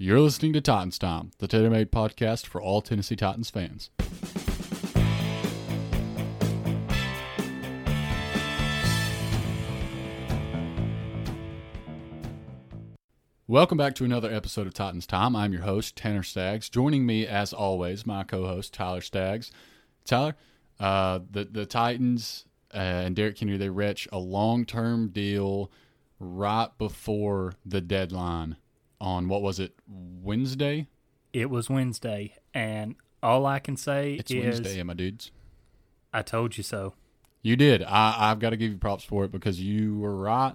You're listening to Titans Time, the tailor podcast for all Tennessee Titans fans. Welcome back to another episode of Titans Time. I'm your host, Tanner Staggs. Joining me, as always, my co host, Tyler Staggs. Tyler, uh, the, the Titans uh, and Derrick Henry, they reach a long term deal right before the deadline on what was it, Wednesday? It was Wednesday, and all I can say It's is Wednesday, eh, my dudes. I told you so. You did. I, I've got to give you props for it because you were right.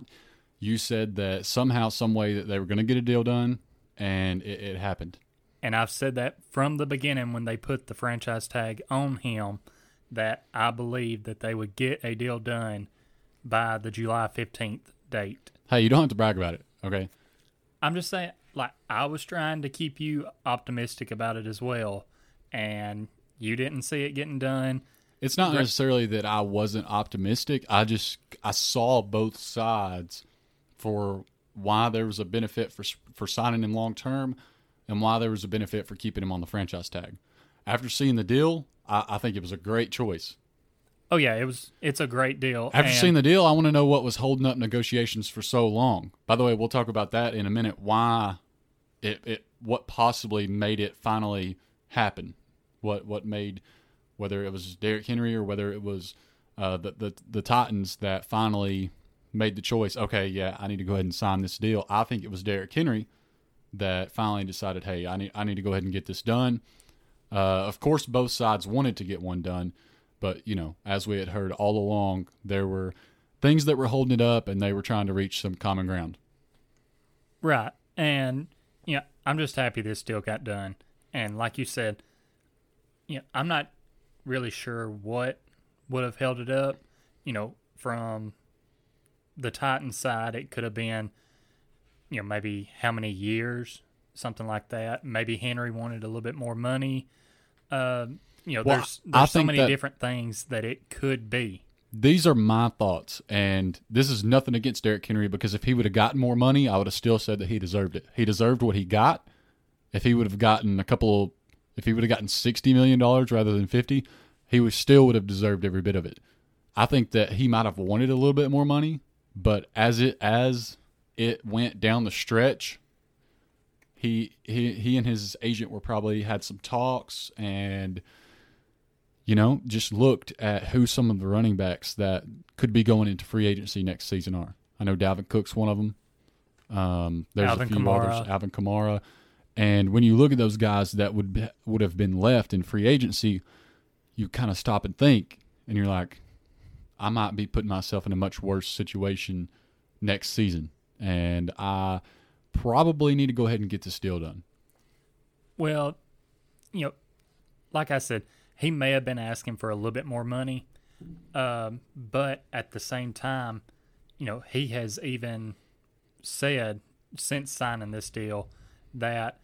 You said that somehow, some way, that they were going to get a deal done, and it, it happened. And I've said that from the beginning when they put the franchise tag on him that I believed that they would get a deal done by the July 15th date. Hey, you don't have to brag about it, okay? I'm just saying, like, I was trying to keep you optimistic about it as well, and you didn't see it getting done. It's not necessarily that I wasn't optimistic. I just I saw both sides for why there was a benefit for for signing him long term, and why there was a benefit for keeping him on the franchise tag. After seeing the deal, I, I think it was a great choice. Oh, yeah, it was. It's a great deal. After and- seeing the deal, I want to know what was holding up negotiations for so long. By the way, we'll talk about that in a minute. Why it, it what possibly made it finally happen? What what made whether it was Derrick Henry or whether it was uh, the, the the Titans that finally made the choice. Okay, yeah, I need to go ahead and sign this deal. I think it was Derrick Henry that finally decided, hey, I need I need to go ahead and get this done. Uh, of course, both sides wanted to get one done, but you know, as we had heard all along, there were things that were holding it up, and they were trying to reach some common ground. Right. And you know, I'm just happy this deal got done. And like you said, you know, I'm not really sure what would have held it up. You know, from the Titans side, it could have been, you know, maybe how many years, something like that. Maybe Henry wanted a little bit more money. Uh, you know, Well, there's I there's so many that- different things that it could be. These are my thoughts, and this is nothing against Derrick Henry because if he would have gotten more money, I would have still said that he deserved it. He deserved what he got. If he would have gotten a couple, if he would have gotten sixty million dollars rather than fifty, he would still would have deserved every bit of it. I think that he might have wanted a little bit more money, but as it as it went down the stretch, he he he and his agent were probably had some talks and you know, just looked at who some of the running backs that could be going into free agency next season are. I know Dalvin Cook's one of them. Um, there's Alvin a few Kamara. others, Alvin Kamara, and when you look at those guys that would be, would have been left in free agency, you kind of stop and think, and you're like, I might be putting myself in a much worse situation next season, and I probably need to go ahead and get this deal done. Well, you know, like I said, he may have been asking for a little bit more money, um, but at the same time, you know, he has even said since signing this deal that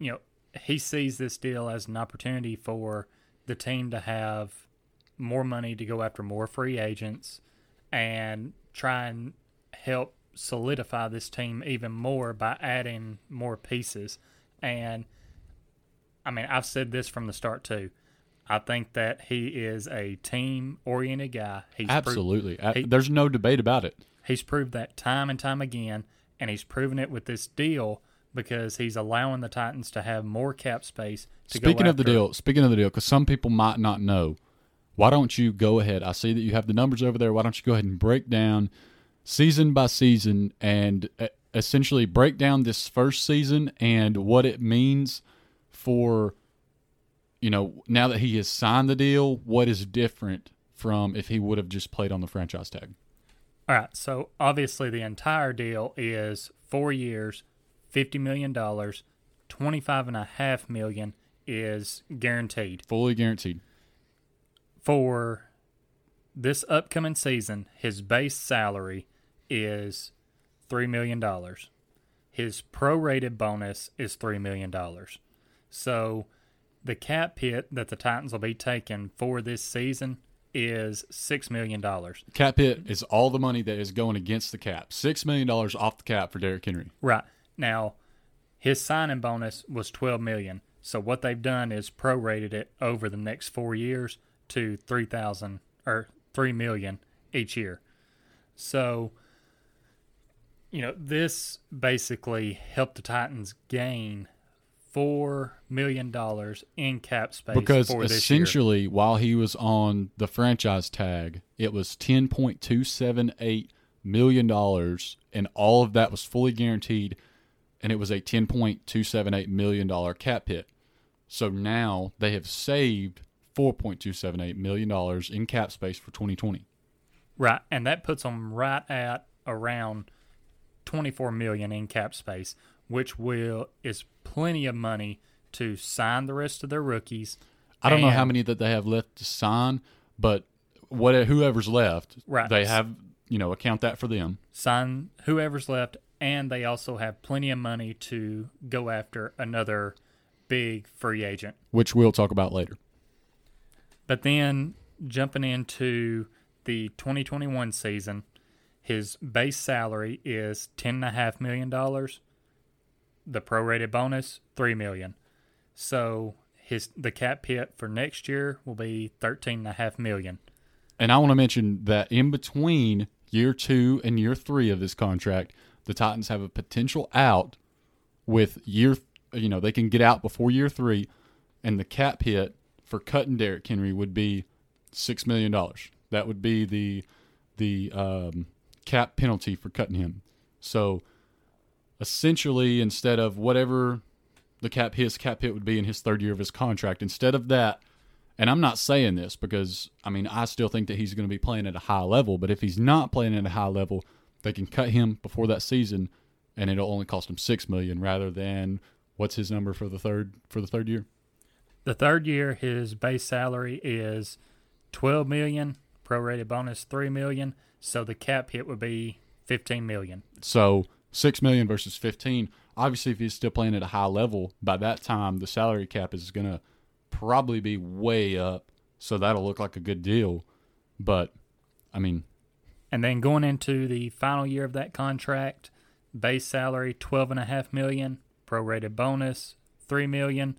you know he sees this deal as an opportunity for the team to have more money to go after more free agents and try and help solidify this team even more by adding more pieces and I mean, I've said this from the start too. I think that he is a team-oriented guy. He's Absolutely, A- he- there's no debate about it. he's proved that time and time again, and he's proven it with this deal because he's allowing the Titans to have more cap space. To go Speaking of the deal, speaking of the deal, because some people might not know, why don't you go ahead? I see that you have the numbers over there. Why don't you go ahead and break down season by season and uh, essentially break down this first season and what it means for, you know, now that he has signed the deal, what is different from if he would have just played on the franchise tag? All right, so obviously the entire deal is four years, fifty million dollars, twenty-five and a half million is guaranteed. Fully guaranteed. for this upcoming season, his base salary is $3 million. His prorated bonus is $3 million. So the cap hit that the Titans will be taking for this season is $6 million. Cap hit is all the money that is going against the cap. $6 million off the cap for Derrick Henry. Right. Now, his signing bonus was 12 million. So what they've done is prorated it over the next 4 years to 3,000 or 3 million each year. So you know, this basically helped the Titans gain four million dollars in cap space because for this essentially while he was on the franchise tag it was 10.278 million dollars and all of that was fully guaranteed and it was a 10.278 million dollar cap hit. So now they have saved 4.278 million dollars in cap space for 2020 right and that puts them right at around 24 million in cap space which will is plenty of money to sign the rest of their rookies. I don't know how many that they have left to sign, but what whoever's left, right. they have you know account that for them. Sign whoever's left, and they also have plenty of money to go after another big free agent, which we'll talk about later. But then jumping into the 2021 season, his base salary is ten and a half million dollars the prorated bonus three million. So his the cap hit for next year will be thirteen and a half million. And I want to mention that in between year two and year three of this contract, the Titans have a potential out with year you know, they can get out before year three and the cap hit for cutting Derrick Henry would be six million dollars. That would be the the um, cap penalty for cutting him. So essentially instead of whatever the cap his cap hit would be in his third year of his contract, instead of that, and I'm not saying this because I mean I still think that he's going to be playing at a high level, but if he's not playing at a high level, they can cut him before that season, and it'll only cost him six million rather than what's his number for the third for the third year. The third year, his base salary is twelve million, prorated bonus three million, so the cap hit would be fifteen million. So six million versus fifteen. Obviously, if he's still playing at a high level, by that time the salary cap is going to probably be way up. So that'll look like a good deal. But I mean, and then going into the final year of that contract, base salary twelve and a half million, prorated bonus three million.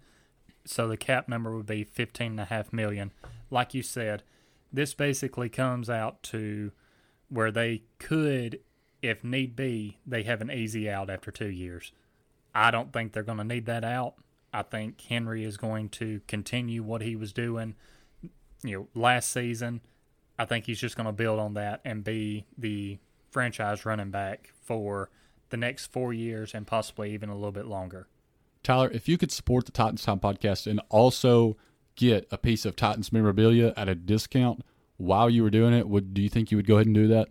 So the cap number would be fifteen and a half million. Like you said, this basically comes out to where they could if need be, they have an easy out after two years. I don't think they're going to need that out. I think Henry is going to continue what he was doing, you know, last season. I think he's just going to build on that and be the franchise running back for the next four years and possibly even a little bit longer. Tyler, if you could support the Titans Time podcast and also get a piece of Titans memorabilia at a discount while you were doing it, would do you think you would go ahead and do that?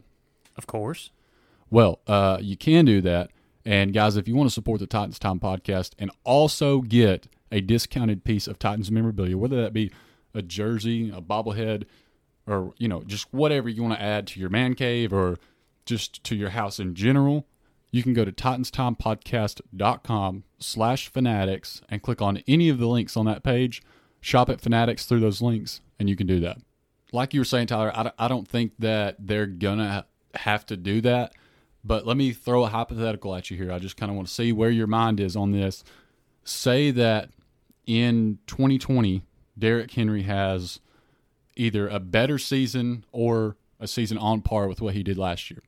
Of course. Well, uh, you can do that. And guys, if you want to support the Titans Time podcast and also get a discounted piece of Titans memorabilia, whether that be a jersey, a bobblehead, or you know, just whatever you want to add to your man cave or just to your house in general, you can go to titanstimepodcast.com slash fanatics and click on any of the links on that page. Shop at Fanatics through those links, and you can do that. Like you were saying, Tyler, I don't think that they're going to have to do that but let me throw a hypothetical at you here. I just kind of want to see where your mind is on this. Say that in 2020, Derrick Henry has either a better season or a season on par with what he did last year.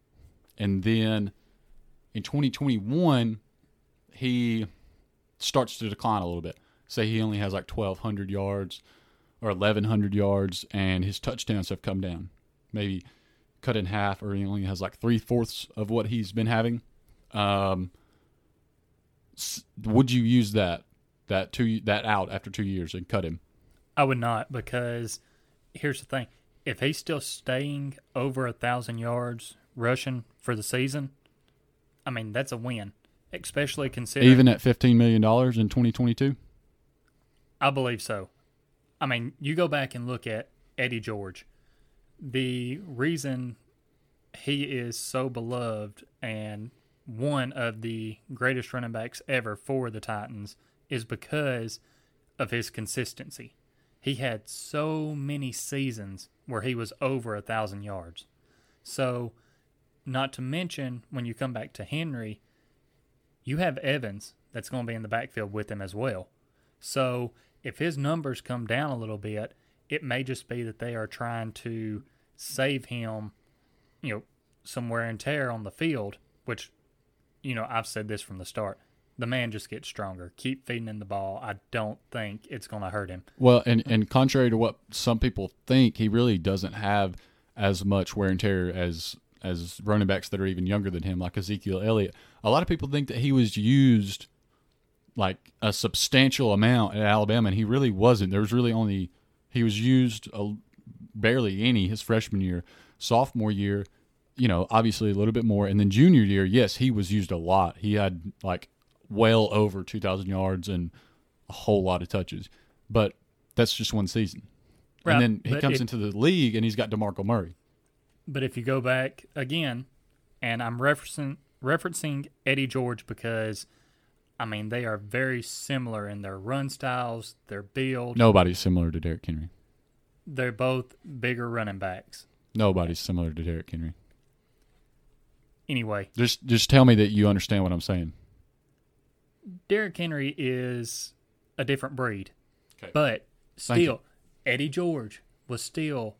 And then in 2021, he starts to decline a little bit. Say he only has like 1,200 yards or 1,100 yards, and his touchdowns have come down. Maybe cut in half, or he only has like three fourths of what he's been having. Um, would you use that that two that out after two years and cut him? I would not because here's the thing: if he's still staying over a thousand yards rushing for the season, I mean that's a win, especially considering even at fifteen million dollars in twenty twenty two. I believe so. I mean, you go back and look at Eddie George the reason he is so beloved and one of the greatest running backs ever for the Titans is because of his consistency. He had so many seasons where he was over a thousand yards. So, not to mention when you come back to Henry, you have Evans that's going to be in the backfield with him as well. So if his numbers come down a little bit, it may just be that they are trying to save him, you know, some wear and tear on the field, which, you know, I've said this from the start. The man just gets stronger. Keep feeding him the ball. I don't think it's going to hurt him. Well, and and contrary to what some people think, he really doesn't have as much wear and tear as as running backs that are even younger than him, like Ezekiel Elliott. A lot of people think that he was used like a substantial amount at Alabama, and he really wasn't. There was really only he was used a, barely any his freshman year, sophomore year, you know, obviously a little bit more, and then junior year, yes, he was used a lot. He had like well over two thousand yards and a whole lot of touches, but that's just one season. Right, and then he but comes it- into the league and he's got Demarco Murray. But if you go back again, and I'm referencing referencing Eddie George because, I mean, they are very similar in their run styles, their build. Nobody's similar to Derrick Henry. They're both bigger running backs. Nobody's similar to Derrick Henry. Anyway, Just just tell me that you understand what I'm saying. Derrick Henry is a different breed, Okay. but still, Eddie George was still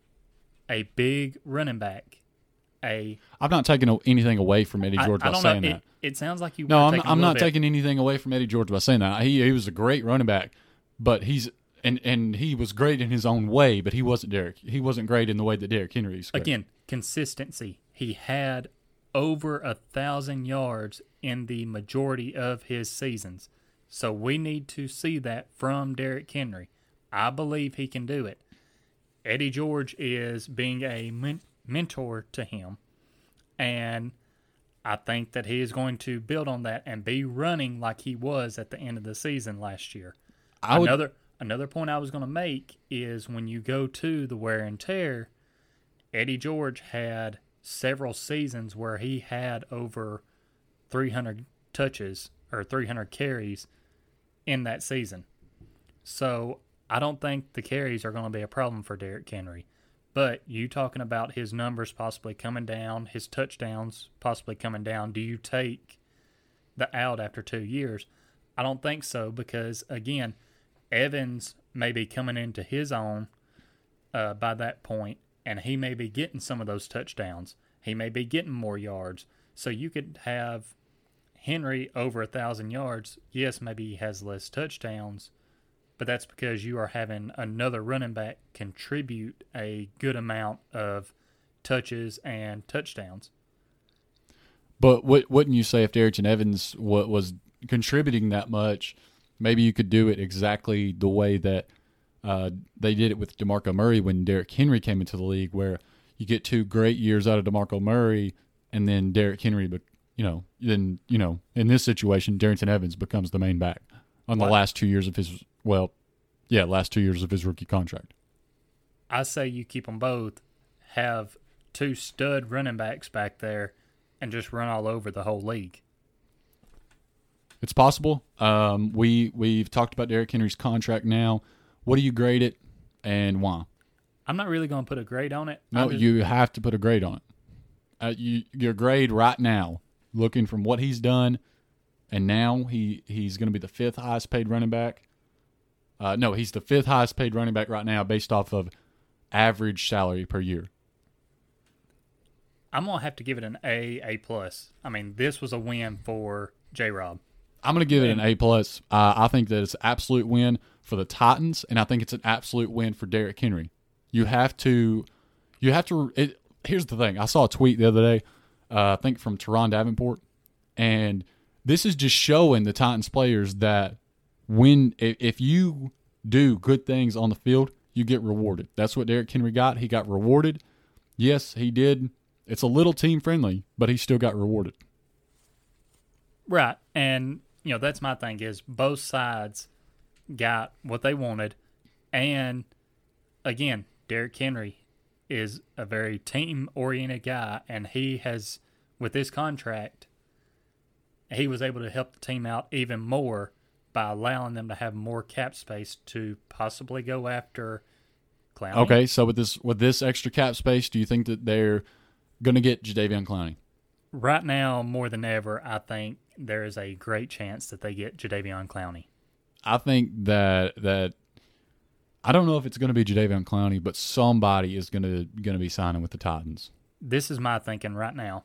a big running back. A I'm not taking anything away from Eddie George I by saying know. that. It, sounds like you. No, I'm, I'm not bit. taking anything away from Eddie George by saying that. He he was a great running back, but he's and and he was great in his own way, but he wasn't Derrick. He wasn't great in the way that Derrick Henry is. great. Again, consistency. He had over a thousand yards in the majority of his seasons. So we need to see that from Derrick Henry. I believe he can do it. Eddie George is being a men- mentor to him, and I think that he is going to build on that and be running like he was at the end of the season last year. I would, another another point I was going to make is when you go to the wear and tear, Eddie George had several seasons where he had over 300 touches or 300 carries in that season. So I don't think the carries are going to be a problem for Derrick Henry. But you talking about his numbers possibly coming down, his touchdowns possibly coming down. Do you take the out after two years? I don't think so because again, Evans may be coming into his own uh, by that point, and he may be getting some of those touchdowns. He may be getting more yards. So you could have Henry over a thousand yards. Yes, maybe he has less touchdowns, but that's because you are having another running back contribute a good amount of touches and touchdowns. but what, wouldn't you say if Derrick Evans wa- was contributing that much? Maybe you could do it exactly the way that uh, they did it with Demarco Murray when Derrick Henry came into the league, where you get two great years out of Demarco Murray, and then Derrick Henry, but you know, then you know, in this situation, Darrynton Evans becomes the main back on the What? last two years of his well, yeah, last two years of his rookie contract. I say you keep them both, have two stud running backs back there, and just run all over the whole league. It's possible. Um, we we've talked about Derrick Henry's contract now. What do you grade it, and why? I'm not really going to put a grade on it. No, just- you have to put a grade on it. Uh, you, your grade right now, looking from what he's done, and now he he's going to be the fifth highest paid running back. Uh, no, he's the fifth highest paid running back right now, based off of average salary per year. I'm gonna have to give it an A, A plus. I mean, this was a win for J. Rob. I'm going to give it an A plus. Uh, I think that it's an absolute win for the Titans, and I think it's an absolute win for Derrick Henry. You have to, you have to. It, here's the thing. I saw a tweet the other day, uh, I think from Turron Davenport, and this is just showing the Titans players that when if, you do good things on the field, you get rewarded. That's what Derrick Henry got. He got rewarded. Yes, he did. It's a little team friendly, but he still got rewarded. Right. And, you know, that's my thing is both sides got what they wanted. And again, Derrick Henry is a very team oriented guy and he has with this contract he was able to help the team out even more by allowing them to have more cap space to possibly go after Clowney. Okay, so with this with this extra cap space, do you think that they're going to get Jadeveon Clowney? Right now, more than ever, I think there is a great chance that they get Jadeveon Clowney. I think that that I don't know if it's going to be Jadeveon Clowney, but somebody is going to going to be signing with the Titans. This is my thinking right now.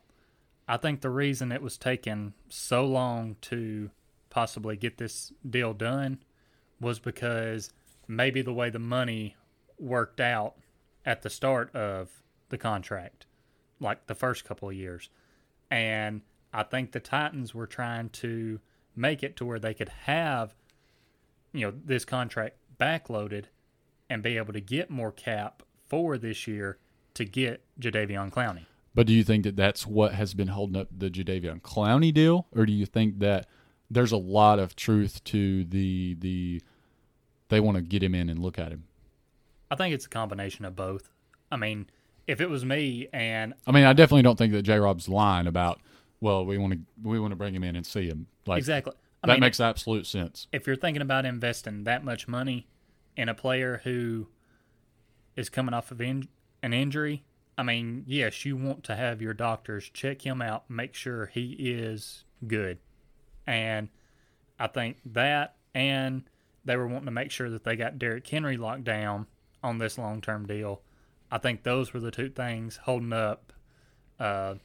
I think the reason it was taking so long to possibly get this deal done was because maybe the way the money worked out at the start of the contract, like the first couple of years. And I think the Titans were trying to make it to where they could have, you know, this contract backloaded and be able to get more cap for this year to get Jadeveon Clowney. But do you think that that's what has been holding up the Jadeveon Clowney deal, or do you think that there's a lot of truth to the the they want to get him in and look at him? I think it's a combination of both. I mean, if it was me and I mean, I definitely don't think that J. Rob's lying about. Well, we want to we want to bring him in and see him. Like exactly, I that mean, makes absolute sense. if you're thinking about investing that much money in a player who is coming off of in- an injury, I mean, yes, you want to have your doctors check him out, make sure he is good. And I think that, and they were wanting to make sure that they got Derrick Henry locked down on this long term deal. I think those were the two things holding up, uh,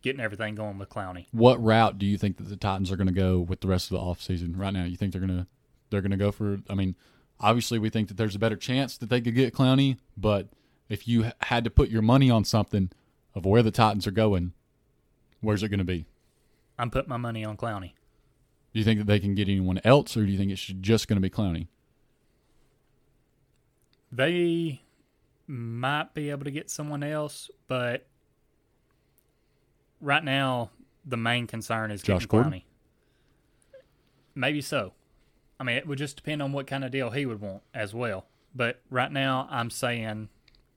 getting everything going with Clowney. What route do you think that the Titans are going to go with the rest of the offseason right now? You think they're going to they're going to go for? I mean, obviously we think that there's a better chance that they could get Clowney, but if you had to put your money on something of where the Titans are going, where's it going to be? I'm putting my money on Clowney. Do you think that they can get anyone else, or do you think it's just going to be Clowney? They might be able to get someone else, but right now the main concern is Josh Gordon? Clowney. Maybe so. I mean, it would just depend on what kind of deal he would want as well. But right now, I'm saying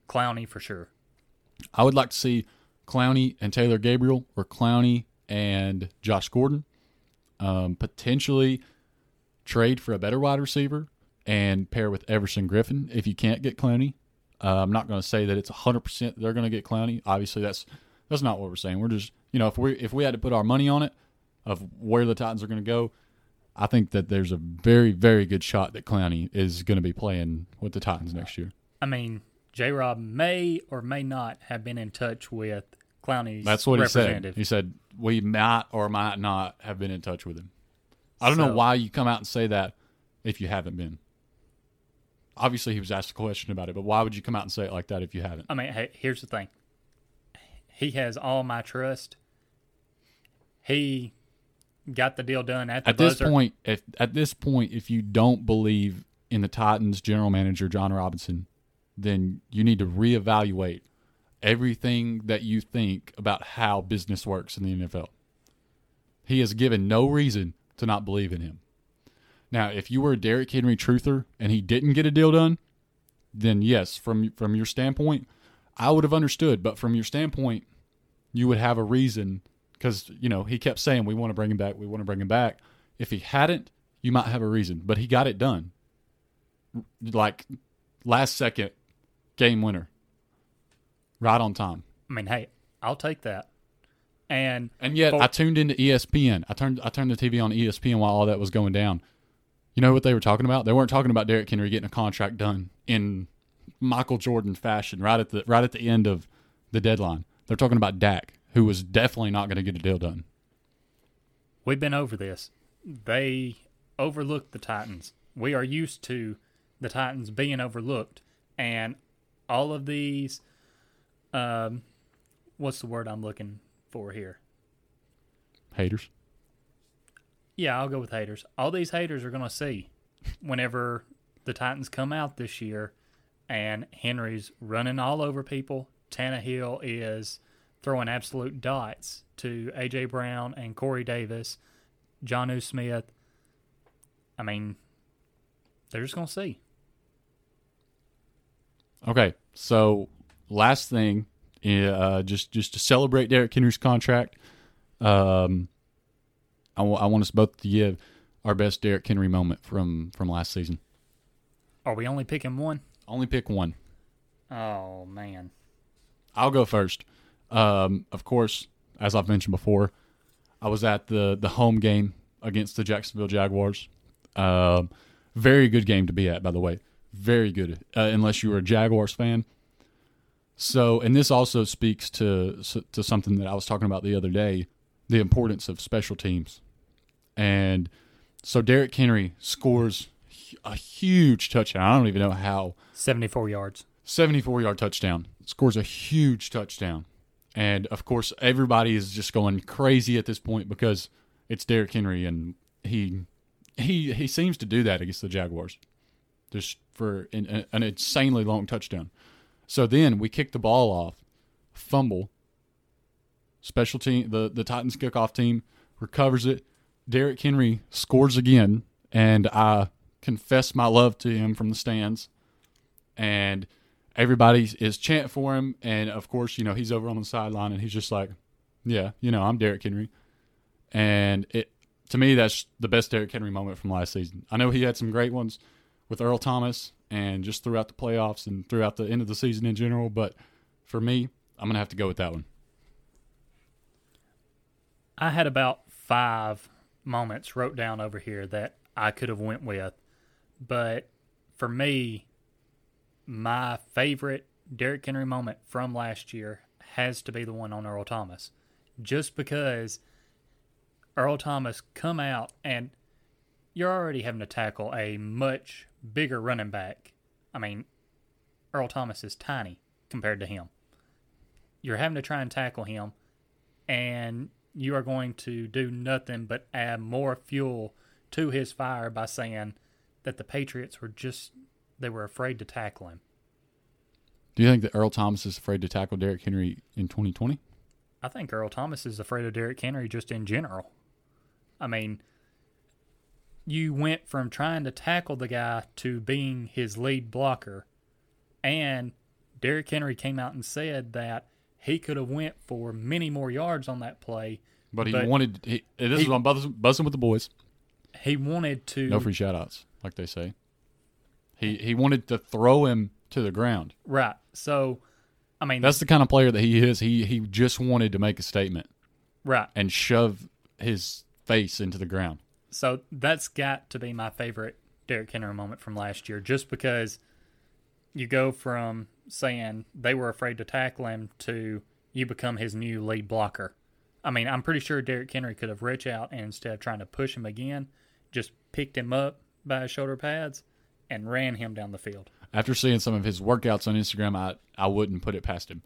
Clowney for sure. I would like to see Clowney and Taylor Gabriel, or Clowney and Josh Gordon, um, potentially trade for a better wide receiver and pair with Everson Griffen if you can't get Clowney. Uh, I'm not going to say that it's 100% they're going to get Clowney. Obviously, that's that's not what we're saying. We're just you know if we if we had to put our money on it of where the Titans are going to go, I think that there's a very very good shot that Clowney is going to be playing with the Titans next year. I mean, J Rob may or may not have been in touch with Clowney's That's what he said. He said we might or might not have been in touch with him. I don't know why you come out and say that if you haven't been. Obviously, he was asked a question about it, but why would you come out and say it like that if you haven't? I mean, hey, here's the thing. He has all my trust. He got the deal done at the At this buzzer. point, if at this point, if you don't believe in the Titans general manager Jon Robinson, then you need to reevaluate everything that you think about how business works in the NFL. He has given no reason to not believe in him. Now, if you were a Derrick Henry truther and he didn't get a deal done, then yes, from from your standpoint, I would have understood. But from your standpoint, you would have a reason because you know he kept saying we want to bring him back, we want to bring him back. If he hadn't, you might have a reason, but he got it done. Like last second game winner, right on time. I mean, hey, I'll take that. And And yet, For- I tuned into ESPN. I turned I turned the TV on ESPN while all that was going down. You know what they were talking about? They weren't talking about Derrick Henry getting a contract done in Michael Jordan fashion, right at the right at the end of the deadline. They're talking about Dak, who was definitely not going to get a deal done. we've been over this. They overlooked the Titans. We are used to the Titans being overlooked, and all of these. Um, what's the word I'm looking for here? Haters. Yeah, I'll go with haters. All these haters are going to see whenever the Titans come out this year and Henry's running all over people. Tannehill is throwing absolute dots to A.J. Brown and Corey Davis, Jonnu Smith. I mean, they're just going to see. Okay, so last thing, uh, just just to celebrate Derrick Henry's contract, um, I want us both to give our best Derrick Henry moment from from last season. Are we only picking one? Only pick one. Oh, man. I'll go first. Um, of course, as I've mentioned before, I was at the the home game against the Jacksonville Jaguars. Um, very good game to be at, by the way. Very good, uh, unless you were a Jaguars fan. So, and this also speaks to to something that I was talking about the other day, the importance of special teams. And so Derrick Henry scores a huge touchdown. I don't even know how. 74 yards. 74 yard touchdown. Scores a huge touchdown. And of course, everybody is just going crazy at this point because it's Derrick Henry and he he he seems to do that against the Jaguars. Just for an, an insanely long touchdown. So then we kick the ball off, fumble. Special team, the the Titans kickoff team recovers it. Derrick Henry scores again, and I confess my love to him from the stands. And everybody is chanting for him, and of course, you know he's over on the sideline, and he's just like, "Yeah, you know, I'm Derrick Henry," and it to me that's the best Derrick Henry moment from last season. I know he had some great ones with Earl Thomas and just throughout the playoffs and throughout the end of the season in general, but for me, I'm gonna have to go with that one. I had about five moments wrote down over here that I could have went with, but for me, my favorite Derrick Henry moment from last year has to be the one on Earl Thomas, just because Earl Thomas come out and you're already having to tackle a much bigger running back. I mean, Earl Thomas is tiny compared to him. You're having to try and tackle him, and you are going to do nothing but add more fuel to his fire by saying that the Patriots were just they were afraid to tackle him. Do you think that Earl Thomas is afraid to tackle Derrick Henry in 2020? I think Earl Thomas is afraid of Derrick Henry just in general. I mean, you went from trying to tackle the guy to being his lead blocker, and Derrick Henry came out and said that he could have went for many more yards on that play. But he but wanted. He, this he, is on buzzing, with the boys. He wanted to. No free shoutouts, like they say. He he wanted to throw him to the ground. Right. So, I mean, that's the kind of player that he is. He he just wanted to make a statement. Right. And shove his face into the ground. So that's got to be my favorite Derrick Henry moment from last year, just because you go from saying they were afraid to tackle him to you become his new lead blocker. I mean, I'm pretty sure Derrick Henry could have reached out and instead of trying to push him again, just picked him up by his shoulder pads and ran him down the field. After seeing some of his workouts on Instagram, I, I wouldn't put it past him.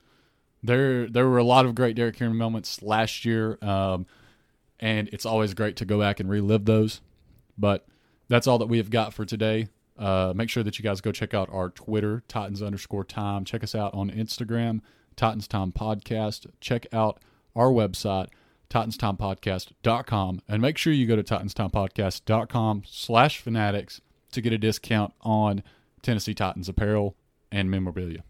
There there were a lot of great Derrick Henry moments last year, um, and it's always great to go back and relive those. But that's all that we have got for today. Uh, make sure that you guys go check out our Twitter, Titans underscore time. Check us out on Instagram, Titans Time Podcast. Check out our website, titanstimepodcast.com. And make sure you go to titanstimepodcast.com slash fanatics to get a discount on Tennessee Titans apparel and memorabilia.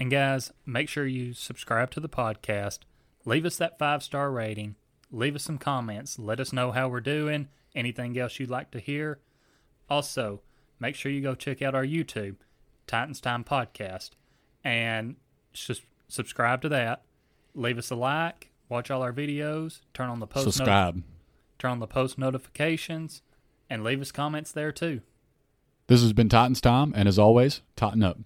And guys, make sure you subscribe to the podcast. Leave us that five star rating. Leave us some comments. Let us know how we're doing. Anything else you'd like to hear. Also, make sure you go check out our YouTube, Titans Time Podcast, and just subscribe to that. Leave us a like, watch all our videos, turn on the post subscribe, turn on the post notifications, and leave us comments there too. This has been Titans Time, and as always, tighten up.